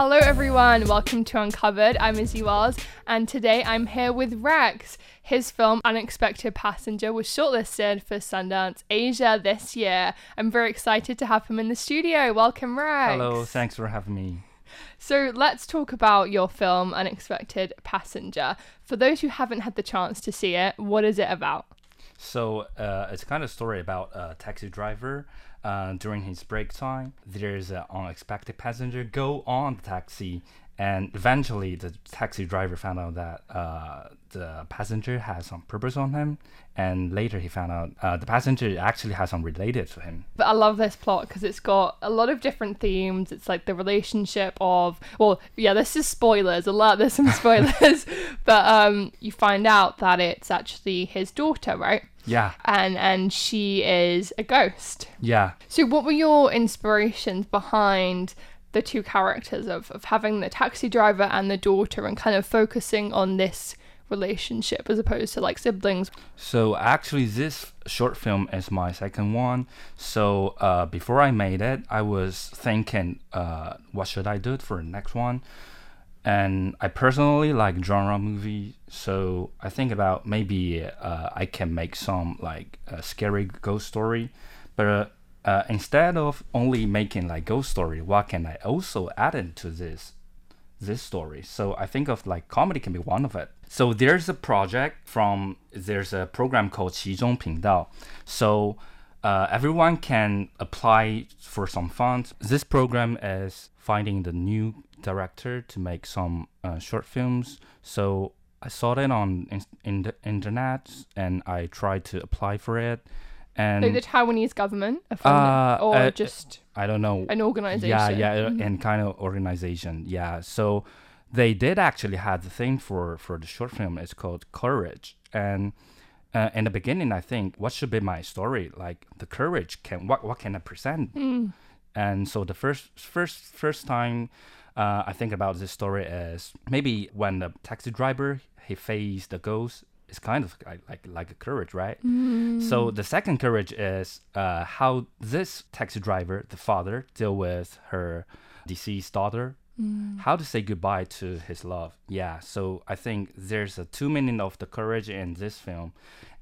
Hello, everyone. Welcome to Uncovered. I'm Izzy Wells, and today I'm here with Rex. His film Unexpected Passenger was shortlisted for Sundance Asia this year. I'm very excited to have him in the studio. Welcome, Rex. Hello, thanks for having me. So let's talk about your film Unexpected Passenger. For those who haven't had the chance to see it, what is it about? So uh, it's kind of story about a taxi driver. Uh, during his break time, there's an unexpected passenger go on the taxi, and eventually the taxi driver found out that uh, the passenger has some purpose on him, and later he found out uh, the passenger actually has some related to him. But I love this plot because it's got a lot of different themes. It's like the relationship of well, yeah, this is spoilers. A lot. There's some spoilers, but um, you find out that it's actually his daughter, right? Yeah. And and she is a ghost. Yeah. So what were your inspirations behind the two characters of, of having the taxi driver and the daughter and kind of focusing on this relationship as opposed to like siblings? So actually, this short film is my second one. So uh, before I made it, I was thinking, uh, what should I do for the next one? And I personally like genre movie, so I think about maybe uh, I can make some like a scary ghost story, but uh, instead of only making like ghost story, what can I also add into this this story? So I think of like comedy can be one of it. So there's a project from there's a program called 其中频道. So uh, everyone can apply for some funds. This program is finding the new director to make some uh, short films. So I saw it on in, in the internet and I tried to apply for it. And So the Taiwanese government Uh, or uh, just I don't know an organization? yeah, yeah, Mhm. and kind of organization. Yeah. So they did actually have the thing for for the short film. It's called Courage, and uh, in the beginning, I think what should be my story? Like the courage can what what can I present? Mm. And so the first first first time uh, I think about this story is maybe when the taxi driver he faced the ghost. It's kind of like like, like a courage, right? Mm. So the second courage is uh, how this taxi driver, the father, deal with her deceased daughter. Mm. How to say goodbye to his love. Yeah. So I think there's a two meaning of the courage in this film,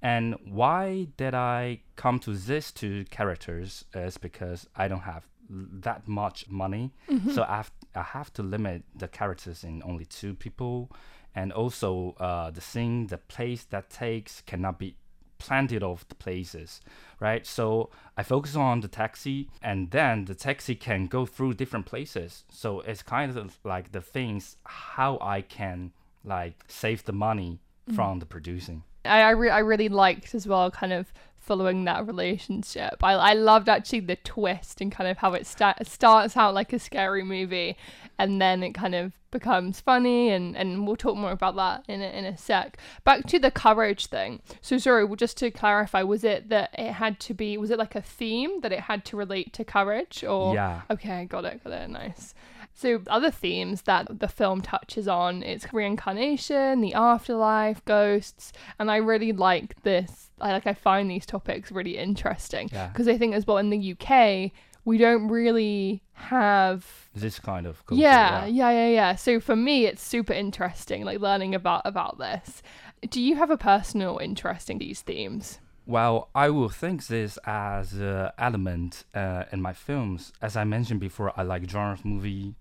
and why did I come to these two characters is because I don't have that much money, Mm-hmm. so I have, I have to limit the characters in only two people, and also uh, the thing, the place that takes cannot be planted of the places, right? So I focus on the taxi, and then the taxi can go through different places. So it's kind of like the things how I can like save the money from the producing. I I, re- I really liked as well, kind of following that relationship. I I loved actually the twist and kind of how it sta- starts out like a scary movie, and then it kind of becomes funny, and and we'll talk more about that in a, in a sec. Back to the courage thing. So sorry, well, just to clarify, was it that it had to be? Was it like a theme that it had to relate to courage, or Yeah. Okay, got it, got it. Nice. So other themes that the film touches on is reincarnation, the afterlife, ghosts, and I really like this. I like I find these topics really interesting Yeah. because I think as well in the UK we don't really have This kind of culture, yeah, yeah, yeah, yeah. So for me, it's super interesting, like learning about about this. Do you have a personal interest in these themes? Well, I will think this as an element uh, in my films. As I mentioned before, I like genre movie,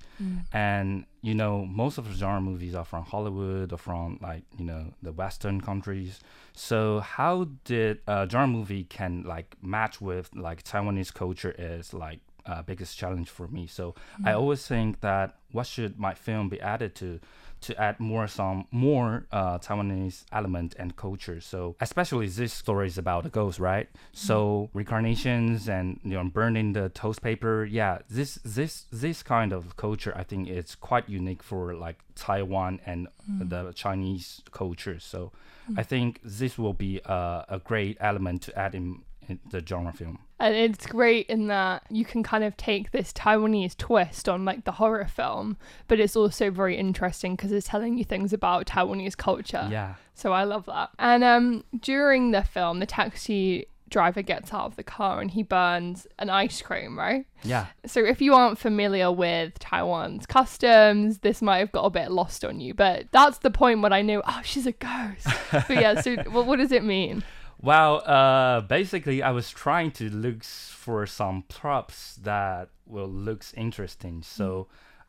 and you know most of the genre movies are from Hollywood or from like you know the Western countries. So how did a genre movie can like match with like Taiwanese culture is like uh, biggest challenge for me. So I mm. always think that what should my film be added to to add more some more uh, Taiwanese element and culture. So especially this story is about the ghost, right? Mm. So reincarnations and you know burning the toast paper. Yeah, this this this kind of culture I think it's quite unique for like Taiwan and mm. the Chinese culture. So I think this will be a, a great element to add in, in the genre film. And it's great in that you can kind of take this Taiwanese twist on like the horror film, but it's also very interesting because it's telling you things about Taiwanese culture. Yeah. So I love that. And um, during the film, the taxi driver gets out of the car and he burns an ice cream, right? Yeah. So if you aren't familiar with Taiwan's customs, this might have got a bit lost on you. But that's the point when I knew, oh, she's a ghost. but yeah, so what, what does it mean? Well, uh, basically, I was trying to look for some props that will looks interesting. So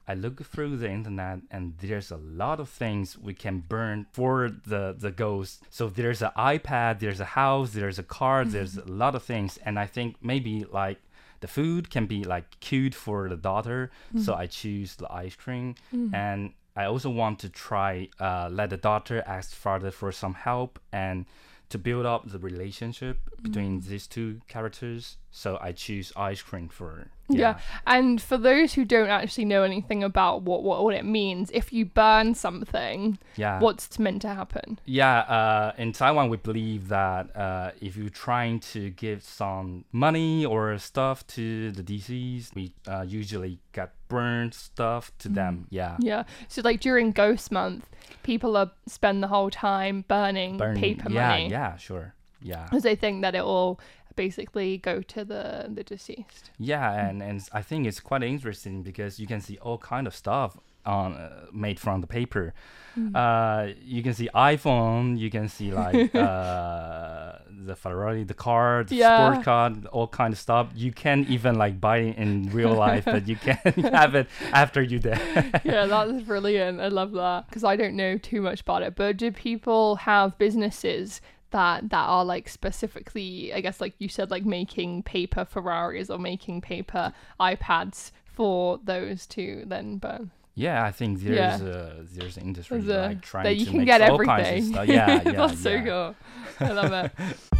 I look through the internet, and there's a lot of things we can burn for the the ghost. So there's an iPad, there's a house, there's a car, there's a lot of things, and I think maybe like the food can be like cute for the daughter. So I choose the ice cream, and I also want to try uh, let the daughter ask father for some help. And to build up the relationship between mm. these two characters. So I choose ice cream for Yeah. And for those who don't actually know anything about what, what, what it means, if you burn something, yeah. what's meant to happen? Yeah, uh, in Taiwan, we believe that uh, if you're trying to give some money or stuff to the deceased, we uh, usually get burned stuff to them. Yeah. Yeah. So like during Ghost Month, people are spend the whole time burning, Burn. paper yeah, money Yeah, sure. Yeah. because they think that it will basically go to the the deceased. Yeah, and, and I think it's quite interesting because you can see all kind of stuff on uh, made from the paper. Mm. Uh, you can see iPhone, you can see like uh, the Ferrari, the car, the Yeah. sport car, all kind of stuff. You can't even like buy it in real life, but you can have it after you die. yeah, that's brilliant. I love that because I don't know too much about it. But do people have businesses that that are like specifically, I guess, like you said, like making paper Ferraris or making paper iPads for those to then burn? yeah, I think there's Yeah. a there's an industry There's a- like trying that you to can make get all kinds of everything. stuff. Yeah, yeah, that's so cool. I love it.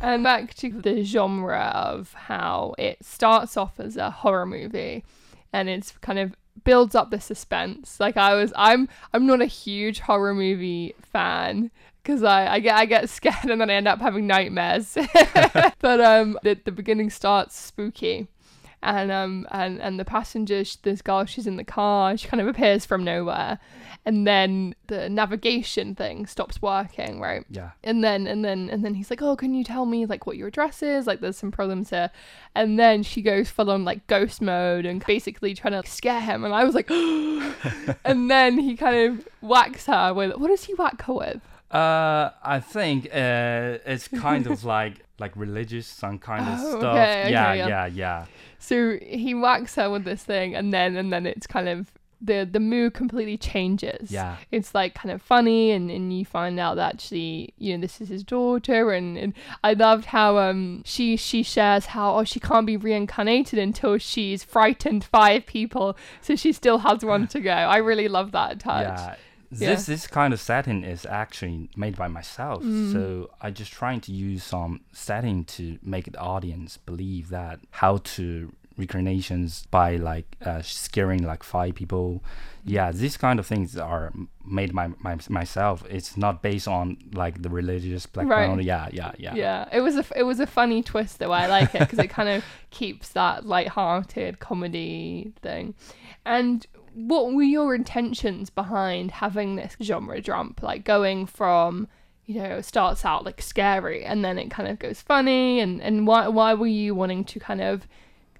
And back to the genre of how it starts off as a horror movie and it's kind of builds up the suspense. Like I was I'm I'm not a huge horror movie fan because I, I get I get scared and then I end up having nightmares. but um the, the beginning starts spooky and um and and the passenger this girl she's in the car she kind of appears from nowhere and then the navigation thing stops working right? Yeah. and then and then and then he's like oh can you tell me like what your address is? Like there's some problems here. And then she goes full on like ghost mode and basically trying to scare him and i was like and then he kind of whacks her with what does he whack her with Uh, I think uh, it's kind of like like religious, some kind of Oh, stuff. okay, okay, yeah, yeah. yeah, yeah, so he whacks her with this thing and then and then it's kind of the the mood completely changes yeah, it's like kind of funny and, and you find out that she, you know this is his daughter and, and i loved how um she she shares how oh she can't be reincarnated until she's frightened five people so she still has one to go i really love that touch yeah. Yeah. This this kind of setting is actually made by myself, Mm. so I just trying to use some setting to make the audience believe that how to reincarnations by like uh, scaring like five people. Yeah, these kind of things are made by my, myself. It's not based on like the religious background. Yeah, yeah, yeah. yeah it was a f- it was a funny twist though i like it because it kind of keeps that light-hearted comedy thing and what were your intentions behind having this genre jump like going from you know it starts out like scary and then it kind of goes funny and and why why were you wanting to kind of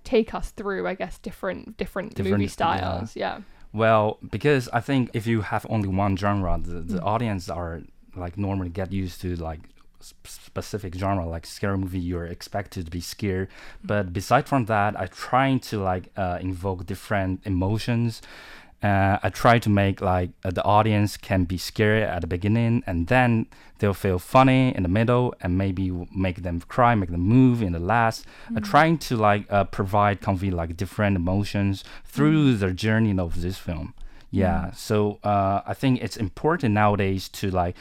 take us through i guess different different, movie Different- yeah. styles yeah Well, because I think if you have only one genre, the, the Mm. audience are like normally get used to like specific genre, like scary movie. You're expected to be scared, but beside from that, I trying to like uh, invoke different emotions. Uh, I try to make like uh, the audience can be scared at the beginning, and then they'll feel funny in the middle, and maybe make them cry, make them move in the last. Uh, trying to like uh, provide convey like different emotions through the journey of this film. Yeah, so uh, I think it's important nowadays to like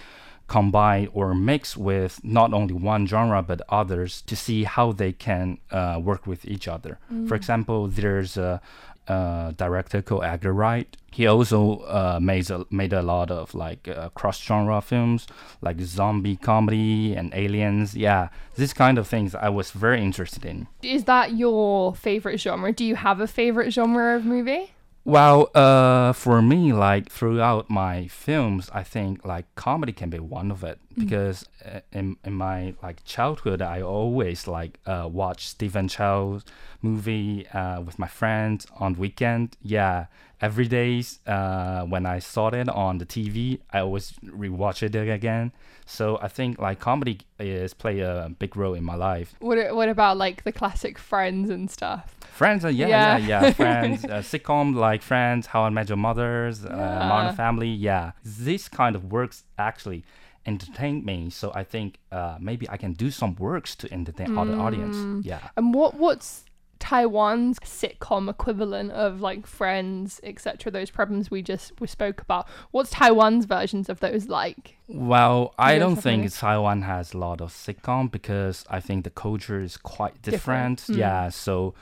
combine or mix with not only one genre but others to see how they can uh, work with each other. For example, there's a, uh director called Edgar Wright. He also uh, made a, made a lot of like uh, cross genre films like zombie comedy and aliens. Yeah, this kind of things I was very interested in. is that your favorite genre do you have a favorite genre of movie Well, uh, for me, like throughout my films, I think like comedy can be one of it because uh, in in my like childhood, I always like uh, watch Stephen Chow's movie uh, with my friends on weekend. Yeah, every days uh, when I saw it on the TV, I always rewatch it again. So I think like comedy is play a big role in my life. What what about like the classic Friends and stuff? Friends, uh, yeah, Yeah. yeah, yeah, Friends, uh, sitcom like Friends, How I Met Your Mothers, uh, Yeah. Modern Family, yeah. This kind of works actually entertain me. So I think uh, maybe I can do some works to entertain other audience. Mm. Yeah. And what what's Taiwan's sitcom equivalent of like Friends, etc. Those problems we just we spoke about. What's Taiwan's versions of those like? Well, I don't think? Taiwan has a lot of sitcom because I think the culture is quite Different. different. Mm. Yeah, so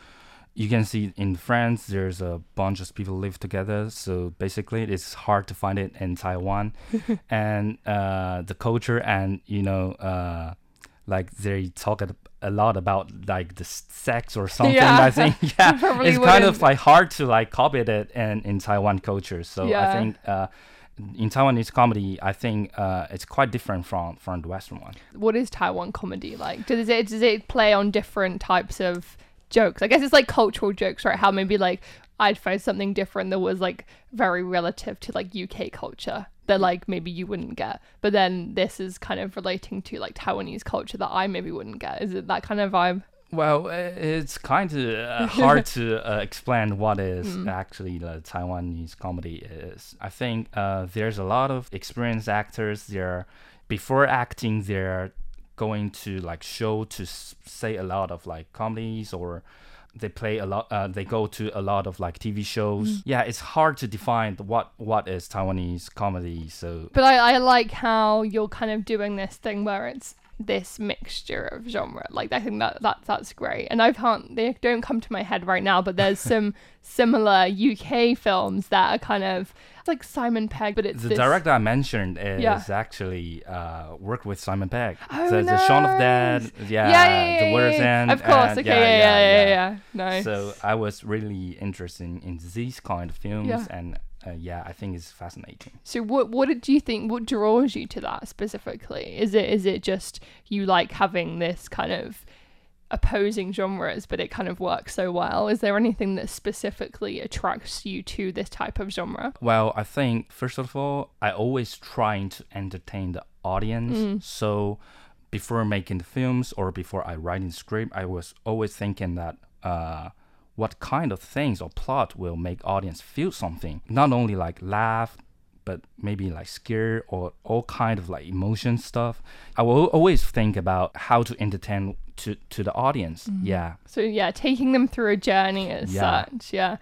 you can see in Friends there's a bunch of people live together. So basically, it's hard to find it in Taiwan, and uh, the culture and you know, uh, like they talk a, lot about like the sex or something. Yeah. I think yeah, it's kind of wouldn't- like hard to like copy it in in Taiwan culture. So Yeah. I think. Uh, in Taiwanese comedy, I think uh, it's quite different from from the Western one. What is Taiwan comedy like? Does it does it play on different types of jokes? I guess it's like cultural jokes, right? How maybe like I'd find something different that was like very relative to like UK culture that like maybe you wouldn't get. But then this is kind of relating to like Taiwanese culture that I maybe wouldn't get. Is it that kind of vibe? Well, it's kind of uh, hard to uh, explain what is Mm. actually the Taiwanese comedy is. I think uh, there's a lot of experienced actors. They're before acting, they're going to like show to say a lot of like comedies or they play a lot. Uh, they go to a lot of like TV shows. Mm. Yeah, it's hard to define what what is Taiwanese comedy. So But I, I like how you're kind of doing this thing where it's this mixture of genre. Like I think that, that that's great. And I can't they don't come to my head right now, but there's some similar UK films that are kind of like Simon Pegg, but it's the this, director I mentioned is Yeah. actually uh, worked with Simon Pegg. Oh, the, the Shaun of nice. Dead, yeah, yeah, yeah, the World's End. Of course, and- okay, yeah, yeah, yeah, yeah. Nice. So I was really interested in, in these kind of films, and uh, yeah, I think it's fascinating. So what what did you think? What draws you to that specifically? Is it is it just you like having this kind of opposing genres, but it kind of works so well? Is there anything that specifically attracts you to this type of genre? Well, I think first of all, I always trying to entertain the audience. Mm. So before making the films or before I writing the script, I was always thinking that uh, what kind of things or plot will make audience feel something, not only like laugh, but maybe like scare or all kind of like emotion stuff. I will always think about how to entertain to to the audience. Mm-hmm. Yeah. So yeah, taking them through a journey as Yeah. such. Yeah.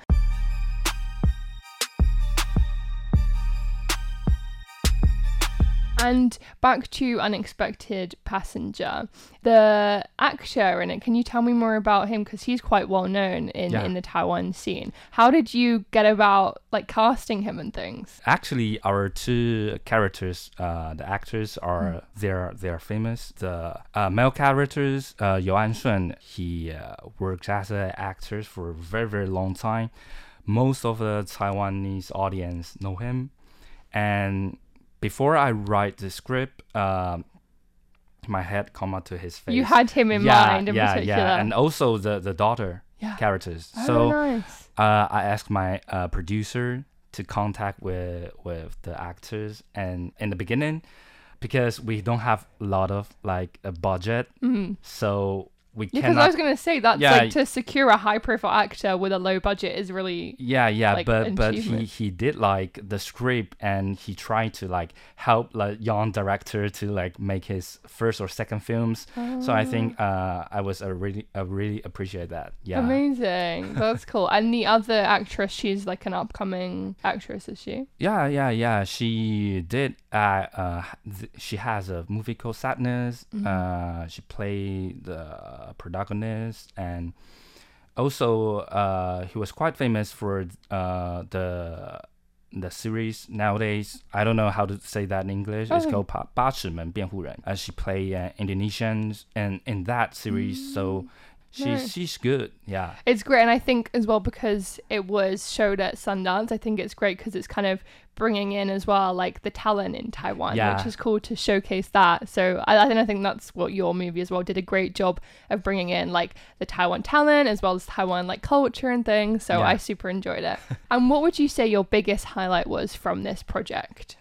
And back to Unexpected Passenger, the actor in it. Can you tell me more about him? Because he's quite well known in, Yeah. in the Taiwan scene. How did you get about like casting him and things? Actually, our two characters, uh, the actors are they're they're famous. The uh, male characters, uh, Yo An Shun, he uh, works as an actor for a very very long time. Most of the Taiwanese audience know him, and before I write the script, um, my head come up to his face. You had him in yeah, mind in yeah, particular. yeah, and also the the daughter yeah. characters. Oh, so nice. uh, I asked my uh, producer to contact with with the actors, and in the beginning, because we don't have a lot of like a budget, Mhm. so we Yeah, because cannot. I was going to say that's Yeah, like to secure a high profile actor with a low budget is really yeah, yeah, like, but but he he did like the script, and he tried to like help like young director to like make his first or second films. So I think uh, I was a really I really appreciate that. Yeah. amazing. That's cool. And the other actress, she's like an upcoming actress, is she? Yeah, yeah, yeah. She did. Uh, uh, th- she has a movie called Sadness. Mm-hmm. Uh, she played the uh, protagonist, and also uh, he was quite famous for uh, the the series nowadays. I don't know how to say that in English. It's oh. called 八八尺门辩护人. And she played uh, Indonesians and in that series, mm. so She's Nice. she's good. Yeah. It's great, and I think as well because it was showed at Sundance. I think it's great because it's kind of bringing in as well like the talent in Taiwan, Yeah. which is cool to showcase that. So I, I think I think that's what your movie as well did a great job of bringing in like the Taiwan talent as well as Taiwan like culture and things. So Yeah. I super enjoyed it. and what would you say your biggest highlight was from this project?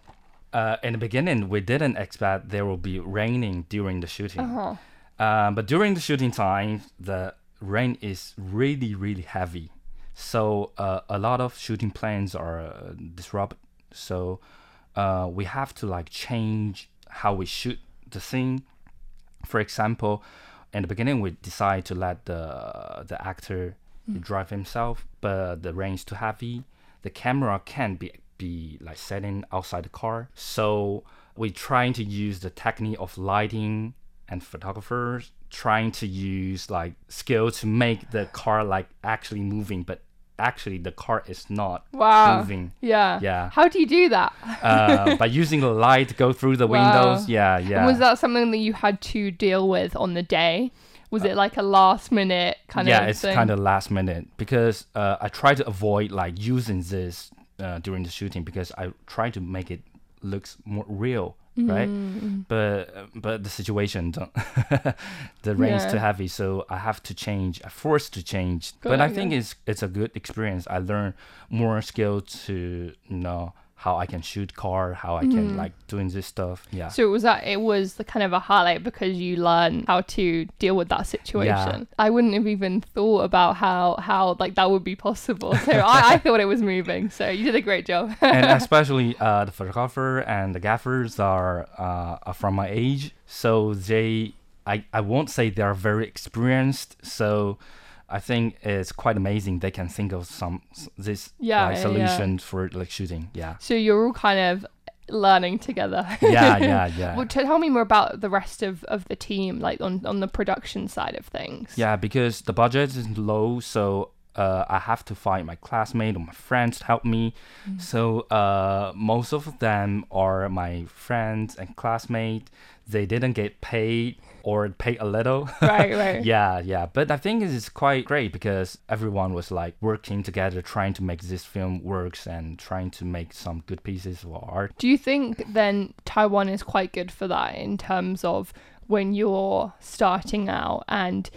Uh, in the beginning, we didn't expect there will be raining during the shooting. Uh-huh. Um, but during the shooting time, the rain is really, really heavy. So uh, a lot of shooting plans are uh, disrupted. So uh, we have to like change how we shoot the scene. For example, in the beginning, we decide to let the the actor drive himself, but the rain is too heavy. The camera can't be be like setting outside the car. So we're trying to use the technique of lighting and photographers trying to use like skill to make the car like actually moving, but actually the car is not Wow. moving. Yeah. Yeah. How do you do that? Uh, by using the light to go through the Wow. windows. Yeah, yeah. Was that something that you had to deal with on the day? Was it like a last minute kind Uh, yeah, of it's thing? kind of last minute because uh, I try to avoid like using this uh, during the shooting because I try to make it looks more real, right? Mm-hmm. But but the situation don't the rain's Yeah. too heavy, so I have to change. I forced to change, Good but I idea. think it's it's a good experience. I learn more skill to you know how I can shoot car, how I can like doing this stuff. Yeah. So it was that it was the kind of a highlight because you learn how to deal with that situation. Yeah. I wouldn't have even thought about how how like that would be possible. So I, I thought it was moving. So you did a great job. and especially uh, the photographer and the gaffers are, uh, are from my age, so they I, I won't say they are very experienced. So I think it's quite amazing they can think of some this Yeah, like, yeah, solution for like shooting. Yeah, so you're all kind of learning together. yeah, yeah, yeah. Well, tell me more about the rest of, of the team, like on, on the production side of things. Yeah, because the budget is low, so uh, I have to find my classmate or my friends to help me. Mm. So uh, most of them are my friends and classmates. They didn't get paid or pay a little. Right, right. yeah, yeah. But I think it's quite great because everyone was like working together, trying to make this film works and trying to make some good pieces of art. Do you think then Taiwan is quite good for that in terms of when you're starting out and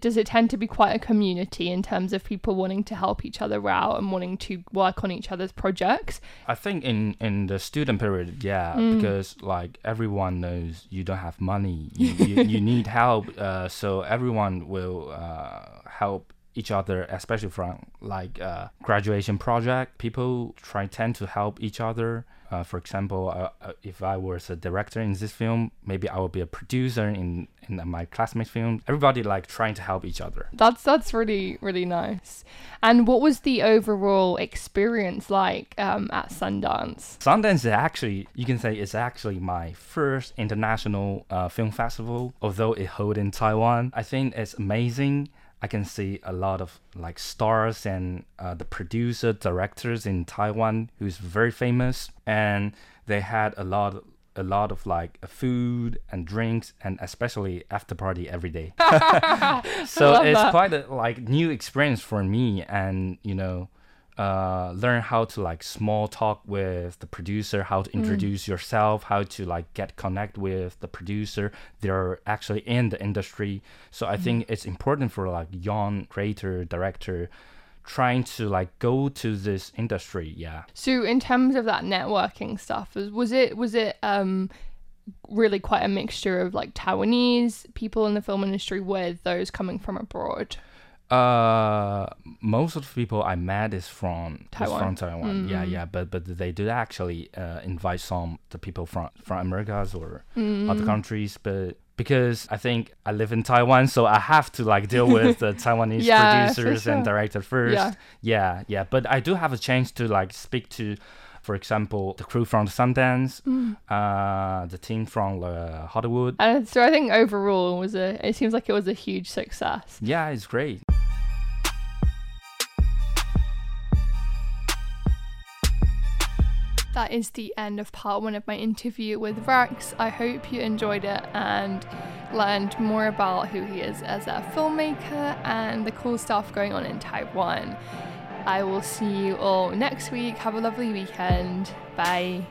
does it tend to be quite a community in terms of people wanting to help each other out and wanting to work on each other's projects? I think in in the student period, yeah, Mm. because like everyone knows you don't have money, you you, you need help, uh, so everyone will uh, help each other, especially from like uh, graduation project. People try tend to help each other. Uh, for example, uh, uh, if I was a director in this film, maybe I will be a producer in in my classmate film. Everybody like trying to help each other. That's that's really really nice. And what was the overall experience like um, at Sundance? Sundance is actually, you can say, it's actually my first international uh, film festival. Although it held in Taiwan, I think it's amazing. I can see a lot of like stars and uh, the producer directors in Taiwan who's very famous, and they had a lot a lot of like food and drinks and especially after party every day. so it's that. quite a like new experience for me and you know uh, learn how to like small talk with the producer, how to introduce yourself, how to like get connect with the producer. They're actually in the industry, so I think it's important for like young creator director trying to like go to this industry. Yeah. So in terms of that networking stuff, was, was it was it um really quite a mixture of like Taiwanese people in the film industry with those coming from abroad? Uh, most of the people I met is from is Taiwan. from Taiwan. Yeah, yeah. But but they did actually uh, invite some the people from from Americas or other countries. But because I think I live in Taiwan, so I have to like deal with the Taiwanese Yeah, producers and director first. Yeah. yeah, yeah. But I do have a chance to like speak to. For example, the crew from the Sundance, uh, the team from uh, Hollywood. And so I think overall was a it seems like it was a huge success. Yeah, it's great. That is the end of part one of my interview with Rex. I hope you enjoyed it and learned more about who he is as a filmmaker and the cool stuff going on in Taiwan. I will see you all next week. Have a lovely weekend. Bye.